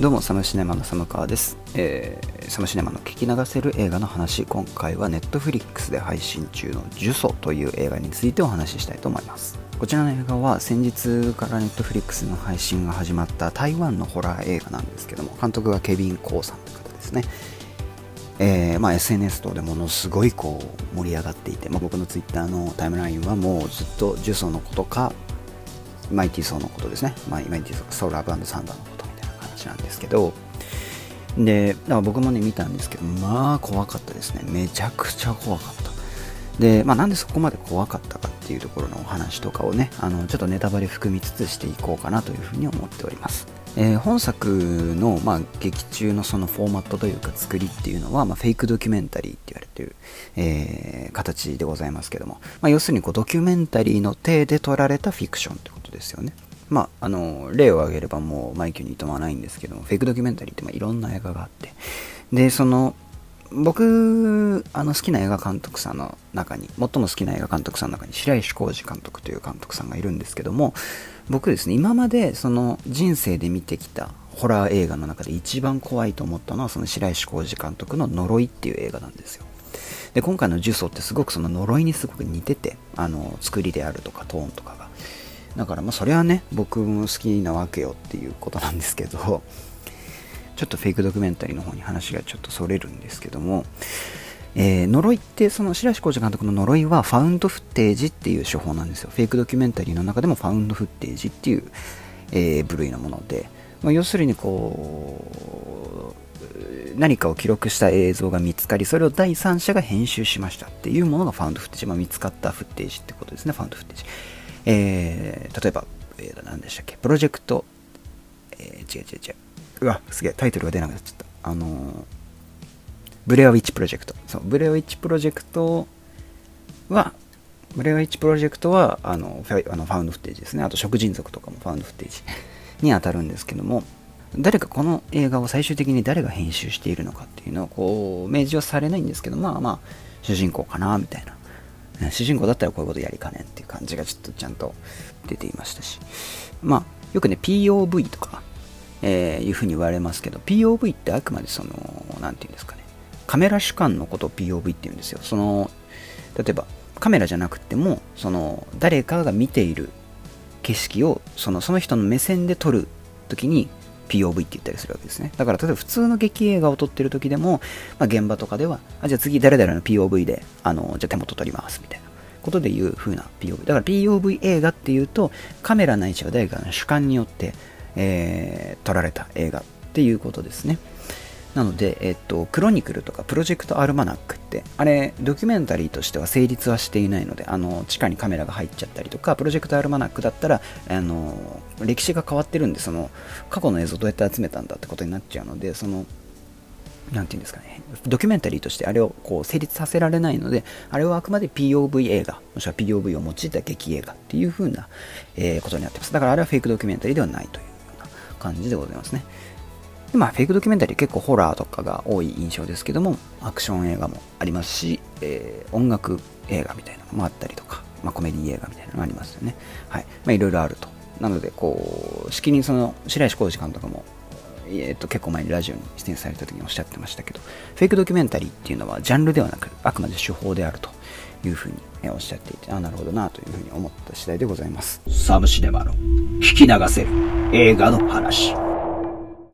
どうもサムシネマのサムカワです、えーサムシネマの聞き流せる映画の話。今回はネットフリックスで配信中の「呪詛」という映画についてお話ししたいと思います。こちらの映画は先日からネットフリックスの配信が始まった台湾のホラー映画なんですけども監督はケビン・コーさんという方ですね。えーまあ、SNS 等でものすごいこう盛り上がっていて、まあ、僕の Twitter のタイムラインはもうずっと呪詛のことかマイティソーのことですね、まあ、マイティソーソウルアブサンダーのこと。なんですけどでだから僕もね見たんですけどまあ怖かったですね。めちゃくちゃ怖かった。で、まあ、なんでそこまで怖かったかっていうところのお話とかをねあのちょっとネタバレ含みつつしていこうかなというふうに思っております。えー本作の、まあ、劇中のそのフォーマットというか作りっていうのは、まあ、フェイクドキュメンタリーって言われてる、えー形でございますけども、まあ、要するにこうドキュメンタリーの体で撮られたフィクションってことですよね。まあ、あの例を挙げればもうマイキューにいとまないんですけどもフェイクドキュメンタリーってまあいろんな映画があって。でその僕あの好きな映画監督さんの中に最も好きな映画監督さんの中に白石浩二監督という監督さんがいるんですけども僕ですね今までその人生で見てきたホラー映画の中で一番怖いと思ったのはその白石浩二監督の「呪い」っていう映画なんですよ。で今回の「呪詛」ってすごくその呪いにすごく似ててあの作りであるとかトーンとかが。だからまあそれはね僕も好きなわけよっていうことなんですけどちょっとフェイクドキュメンタリーの方に話がちょっとそれるんですけども、えー呪いってその白石浩二監督の呪いはファウンドフッテージっていう手法なんですよ。フェイクドキュメンタリーの中でもファウンドフッテージっていう、えー部類のもので、まあ、要するにこう何かを記録した映像が見つかりそれを第三者が編集しましたっていうものがファウンドフッテージ、まあ、見つかったフッテージってことですね。ファウンドフッテージ、えー例えば、えー何でしたっけ？プロジェクト、えー違う違う違う。うわすげえタイトルが出なくなっちゃった。あのーブレアウィッチプロジェクト。そうブレアウィッチプロジェクトはブレアウィッチプロジェクトはあのフェイあのファウンドフッテージですね。あと食人族とかもファウンドフッテージ に当たるんですけども誰かこの映画を最終的に誰が編集しているのかっていうのはこう明示はされないんですけどまあまあ主人公かなみたいな。主人公だったらこういうことやりかねんっていう感じがちょっとちゃんと出ていましたし。まあよくね POV とか、えーいうふうに言われますけど POV ってあくまでその何て言うんですかね。カメラ主観のことを POV って言うんですよ。その例えばカメラじゃなくてもその誰かが見ている景色をそのその人の目線で撮るときに POV って言ったりするわけですね。だから例えば普通の劇映画を撮ってる時でも、まあ、現場とかではあじゃあ次誰々の POV であのじゃあ手元撮りますみたいな。ことでいう風な POV だから POV 映画っていうとカメラないしは誰かの主観によって、えー撮られた映画っていうことですね。なので、えっと、クロニクルとかプロジェクトアルマナックって、あれ、ドキュメンタリーとしては成立はしていないので、あの、地下にカメラが入っちゃったりとか、プロジェクトアルマナックだったら、あの、歴史が変わってるんで、その、過去の映像どうやって集めたんだってことになっちゃうので、その、なんていうんですかね、ドキュメンタリーとしてあれをこう成立させられないので、あれはあくまで POV 映画、もしくは POV を用いた劇映画っていう風な、えーことになってます。だからあれはフェイクドキュメンタリーではないというような感じでございますね。でまあ、フェイクドキュメンタリー結構ホラーとかが多い印象ですけども、アクション映画もありますし、えー音楽映画みたいなのもあったりとか、まあ、コメディ映画みたいなのがありますよね。はい。まあ、いろいろあると。なので、こう、しきりにその、白石浩二監督も、えー、と結構前にラジオに出演された時におっしゃってましたけど、フェイクドキュメンタリーっていうのはジャンルではなく、あくまで手法であるというふうにえおっしゃっていて、あなるほどなというふうに思った次第でございます。サムシネマの聞き流せる映画の話。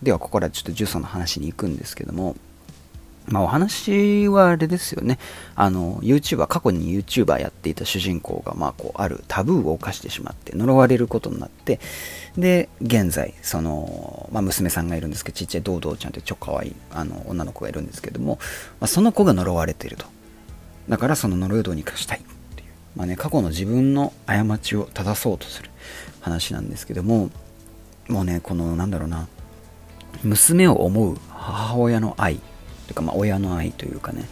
ではここからちょっとジュソの話に行くんですけども、まあ、お話はあれですよね。あの、YouTuber、過去に YouTuber やっていた主人公が、まあ、こう、あるタブーを犯してしまって、呪われることになって、で、現在、その、まあ、娘さんがいるんですけど、ちっちゃいドードーちゃんって超可愛い、あの、女の子がいるんですけども、まあ、その子が呪われていると。だから、その呪いをどうにかしたいっていう。まあね、過去の自分の過ちを正そうとする話なんですけども、もうね、この、なんだろうな、娘を思う母親の愛というか、まあ、親の愛というかね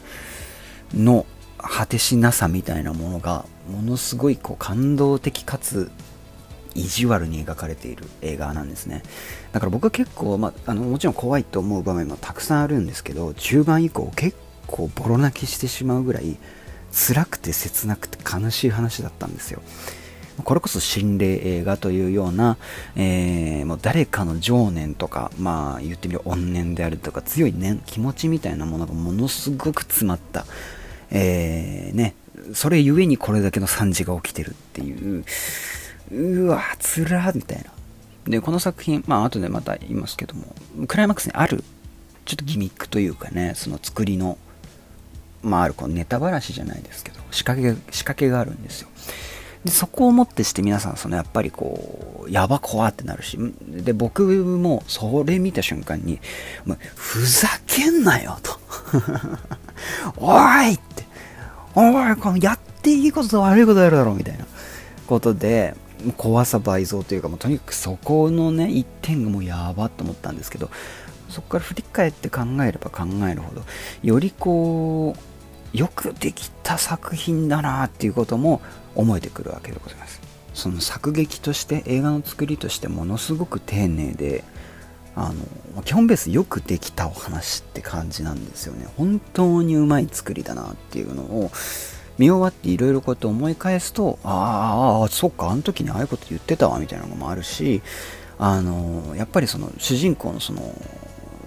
の果てしなさみたいなものがものすごいこう感動的かつ意地悪に描かれている映画なんですね。だから僕は結構、まあ、あのもちろん怖いと思う場面もたくさんあるんですけど中盤以降結構ボロ泣きしてしまうぐらい辛くて切なくて悲しい話だったんですよ。これこそ心霊映画というような、えー、もう誰かの情念とか、まあ言ってみる怨念であるとか、強い念、気持ちみたいなものがものすごく詰まった、えー、ね、それゆえにこれだけの惨事が起きてるっていう、うわ、つらみたいな。で、この作品、まあ後でまた言いますけども、クライマックスにある、ちょっとギミックというかね、その作りの、まああるこのネタばらしじゃないですけど、仕掛け、仕掛けがあるんですよ。でそこをもってして皆さんそのやっぱりこうやば怖ってなるしで僕もそれ見た瞬間に「ふざけんなよ」と「おい!」って「おいこのやっていいことと悪いことやるだろう」みたいなことで怖さ倍増というかもうとにかくそこのね一点がもうやばと思ったんですけどそこから振り返って考えれば考えるほどよりこうよくできた作品だなっていうことも思えてくるわけでございます。その作劇として映画の作りとしてものすごく丁寧であの基本ベースよくできたお話って感じなんですよね。本当にうまい作りだなっていうのを見終わっていろいろこうやって思い返すとああそっかあの時にああいうこと言ってたわみたいなのもあるしあのやっぱりその主人公のその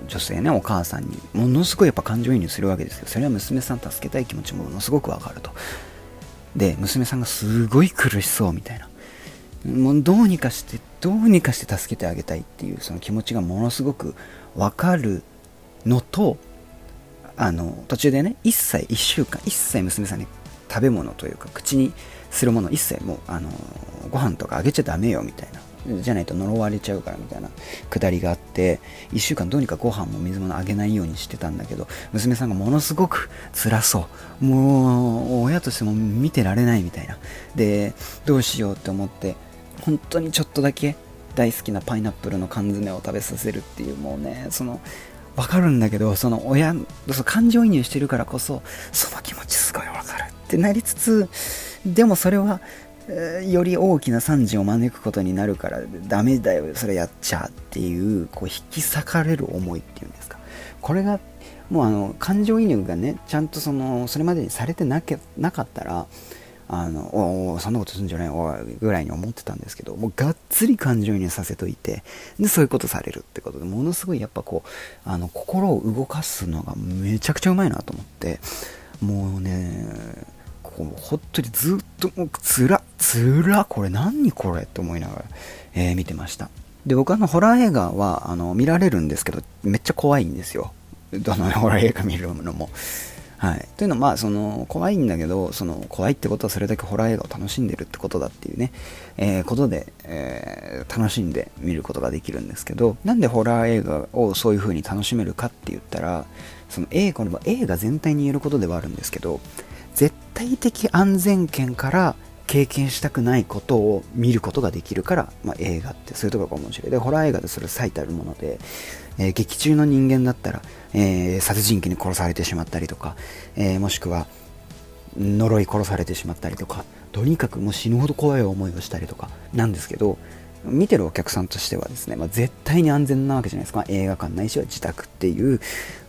女性ねお母さんにものすごいやっぱ感情移入するわけですよ。それは娘さん助けたい気持ちもものすごくわかると。で娘さんがすごい苦しそうみたいな。もうどうにかしてどうにかして助けてあげたいっていうその気持ちがものすごくわかるのとあの途中でね一切1週間一切娘さんに食べ物というか口にするもの一切もうあのご飯とかあげちゃダメよみたいな。じゃないと呪われちゃうからみたいなくだりがあって1週間どうにかご飯も水もあげないようにしてたんだけど娘さんがものすごく辛そう。もう親としても見てられないみたいな。でどうしようって思って本当にちょっとだけ大好きなパイナップルの缶詰を食べさせるっていうもうねその分かるんだけどその親その感情移入してるからこそその気持ちすごい分かるってなりつつでもそれはより大きな惨事を招くことになるからダメだよ。それやっちゃっていうこう引き裂かれる思いっていうんですか。これがもうあの感情移入がねちゃんとそのそれまでにされてなけなかったらあのおおそんなことするんじゃないおぐらいに思ってたんですけどもうがっつり感情移入させといてでそういうことされるってことでものすごいやっぱこうあの心を動かすのがめちゃくちゃうまいなと思ってもうねこう本当にずっともうつら、つら、これ何これって思いながら、えー、見てました。で、僕あの、ホラー映画は、あの、見られるんですけど、めっちゃ怖いんですよ。どのホラー映画見るのも。はい。というのは、まあ、その、怖いんだけど、その、怖いってことはそれだけホラー映画を楽しんでるってことだっていうね、えー、ことで、えー、楽しんで見ることができるんですけど、なんでホラー映画をそういう風に楽しめるかって言ったら、その映画、映画全体に言えることではあるんですけど、絶対的安全圏から経験したくないことを見ることができるから、まあ、映画ってそういうところが面白い。でホラー映画でそれ最たるもので、えー、劇中の人間だったら、えー、殺人鬼に殺されてしまったりとか、えー、もしくは呪い殺されてしまったりとかとにかくもう死ぬほど怖い思いをしたりとかなんですけど見てるお客さんとしてはですね、まあ、絶対に安全なわけじゃないですか、映画館ないしは自宅っていう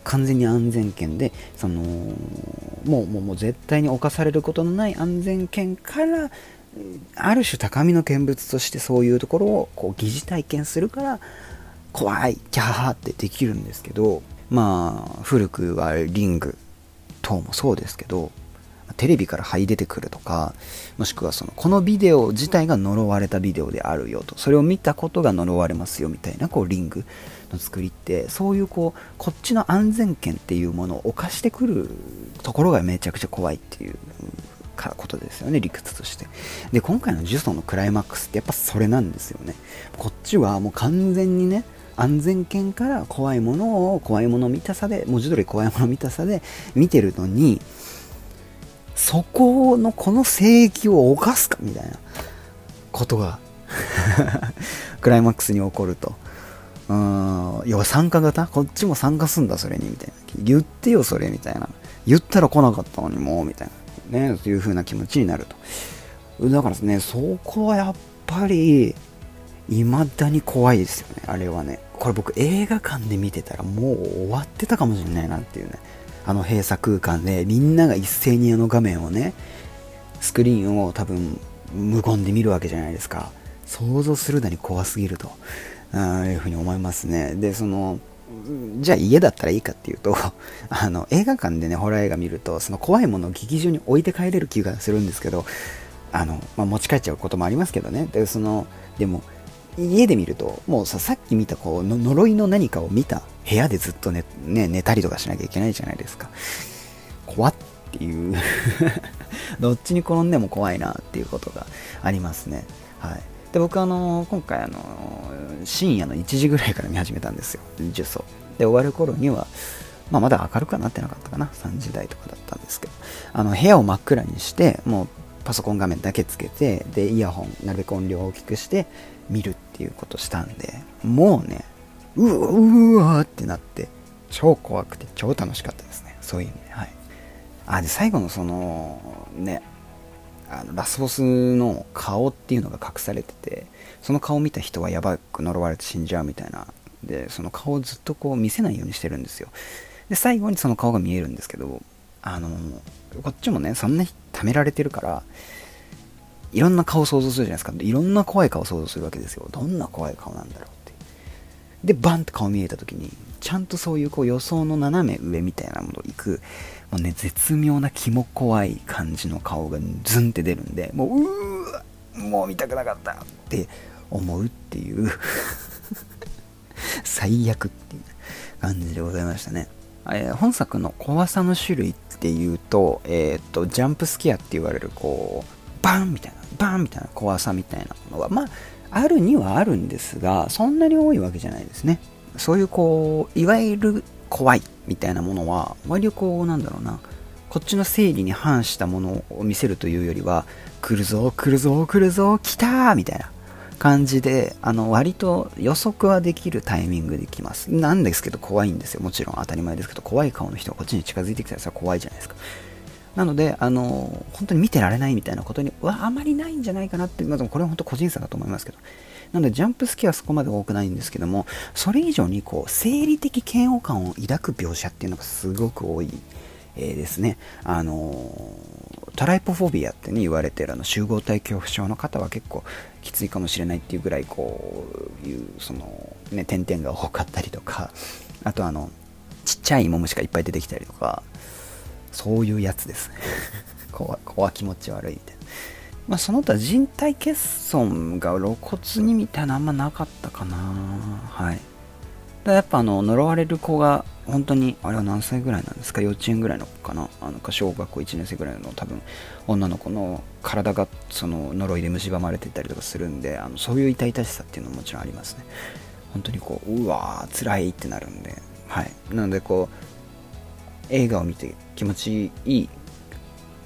完全に安全圏でそのもうもうもう絶対に侵されることのない安全圏からある種高みの見物としてそういうところをこう疑似体験するから怖いキャーハーってできるんですけどまあ古くはリング等もそうですけどテレビから這い出てくるとか、もしくはその、このビデオ自体が呪われたビデオであるよと、それを見たことが呪われますよみたいな、こう、リングの作りって、そういうこう、こっちの安全圏っていうものを犯してくるところがめちゃくちゃ怖いっていうことですよね、理屈として。で、今回の呪詛のクライマックスってやっぱそれなんですよね。こっちはもう完全にね、安全圏から怖いものを怖いもの見たさで文字通り怖いもの見たさで見てるのにそこのこの聖域を犯すかみたいなことが クライマックスに起こると。うん、要は参加型？こっちも参加すんだ、それに、みたいな。言ってよ、それ、みたいな。言ったら来なかったのに、もう、みたいな。ね、という風な気持ちになると。だからですね、そこはやっぱり、未だに怖いですよね、あれはね。これ僕映画館で見てたらもう終わってたかもしれないなっていうね。あの閉鎖空間でみんなが一斉にあの画面をねスクリーンを多分無言で見るわけじゃないですか。想像するなり怖すぎると。いうふうに思いますね。でそのじゃあ家だったらいいかっていうと あの映画館でねホラー映画見るとその怖いものを劇場に置いて帰れる気がするんですけどあの、まあ、持ち帰っちゃうこともありますけどね。でそのでも家で見るともうささっき見たこう呪いの何かを見た部屋でずっと寝,、ね、寝たりとかしなきゃいけないじゃないですか。怖っていう。どっちに転んでも怖いなっていうことがありますね。はい。で僕あの今回あの深夜の1時ぐらいから見始めたんですよ。呪詛。で終わる頃にはまあ、まだ明るくはなってなかったかな。3時台とかだったんですけど。あの部屋を真っ暗にしてもうパソコン画面だけつけてでイヤホンなるべく音量を大きくして見るっていうことしたんでもうねうわうわってなって超怖くて超楽しかったですね。そういう意味で。はい。あで最後のそのねあのラスボスの顔っていうのが隠されててその顔見た人はやばく呪われて死んじゃうみたいな。でその顔をずっとこう見せないようにしてるんですよ。で最後にその顔が見えるんですけどあのこっちもねそんなに貯められてるからいろんな顔想像するじゃないですか。いろんな怖い顔想像するわけですよ。どんな怖い顔なんだろうって。でバンって顔見えた時にちゃんとそういうこう予想の斜め上みたいなもの行くもうね絶妙なキモ怖い感じの顔がズンって出るんでもううわもう見たくなかったって思うっていう。最悪っていう感じでございましたね、えー、本作の怖さの種類っていうと,、えーと、ジャンプスキアって言われるこうバンみたいな。バンみたいな怖さみたいなものはまああるにはあるんですがそんなに多いわけじゃないですね。そういうこういわゆる怖いみたいなものは割とこうなんだろうな。こっちの正義に反したものを見せるというよりは来るぞ来るぞ来るぞ来たーみたいな感じであの割と予測はできるタイミングで来ます。なんですけど怖いんですよ。もちろん当たり前ですけど怖い顔の人がこっちに近づいてきたらさ怖いじゃないですか。なので、あの本当に見てられないみたいなことにはあまりないんじゃないかなって、まあ、これは本当個人差だと思いますけど。なので、ジャンプスキはそこまで多くないんですけども、それ以上にこう、生理的嫌悪感を抱く描写っていうのがすごく多い、えー、ですね。あのトライポフォビアってね、言われてるあの集合体恐怖症の方は結構きついかもしれないっていうぐらい、こういう、その、ね、点々が多かったりとか、あとあの、ちっちゃい芋虫がいっぱい出てきたりとか、そういうやつですね 怖気持ち悪いみたいな。まあ、その他人体欠損が露骨にみたいなあんまなかったかな。はい。だやっぱあの呪われる子が本当にあれは何歳ぐらいなんですか？幼稚園ぐらいの子かな？あのか小学校1年生ぐらいの多分女の子の体がその呪いで蝕まれてたりとかするんであのそういう痛々しさっていうのももちろんありますね本当にこううわー辛いってなるんではいなのでこう映画を見て気持ちいい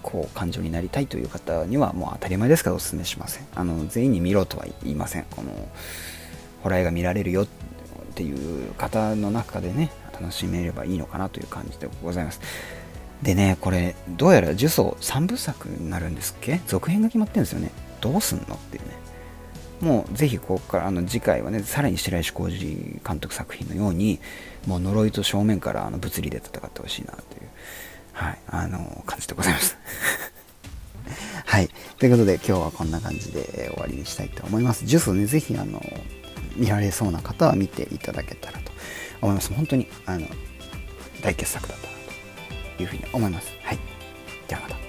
こう感情になりたいという方にはもう当たり前ですからお勧めしません。あの全員に見ろとは言いません。このホラー映画見られるよっていう方の中でね楽しめればいいのかなという感じでございます。でねこれどうやら呪詛3部作になるんですっけ？続編が決まってるんですよね。どうすんのっていうね。もうぜひここからあの次回はねさらに白石浩二監督作品のようにもう呪いと正面からあの物理で戦ってほしいなという、はい、あの感じでございます。はい。ということで今日はこんな感じで終わりにしたいと思います。ジュースをね、ぜひあの、見られそうな方は見ていただけたらと思います。本当にあの大傑作だったなというふうに思います。はい。ではまた。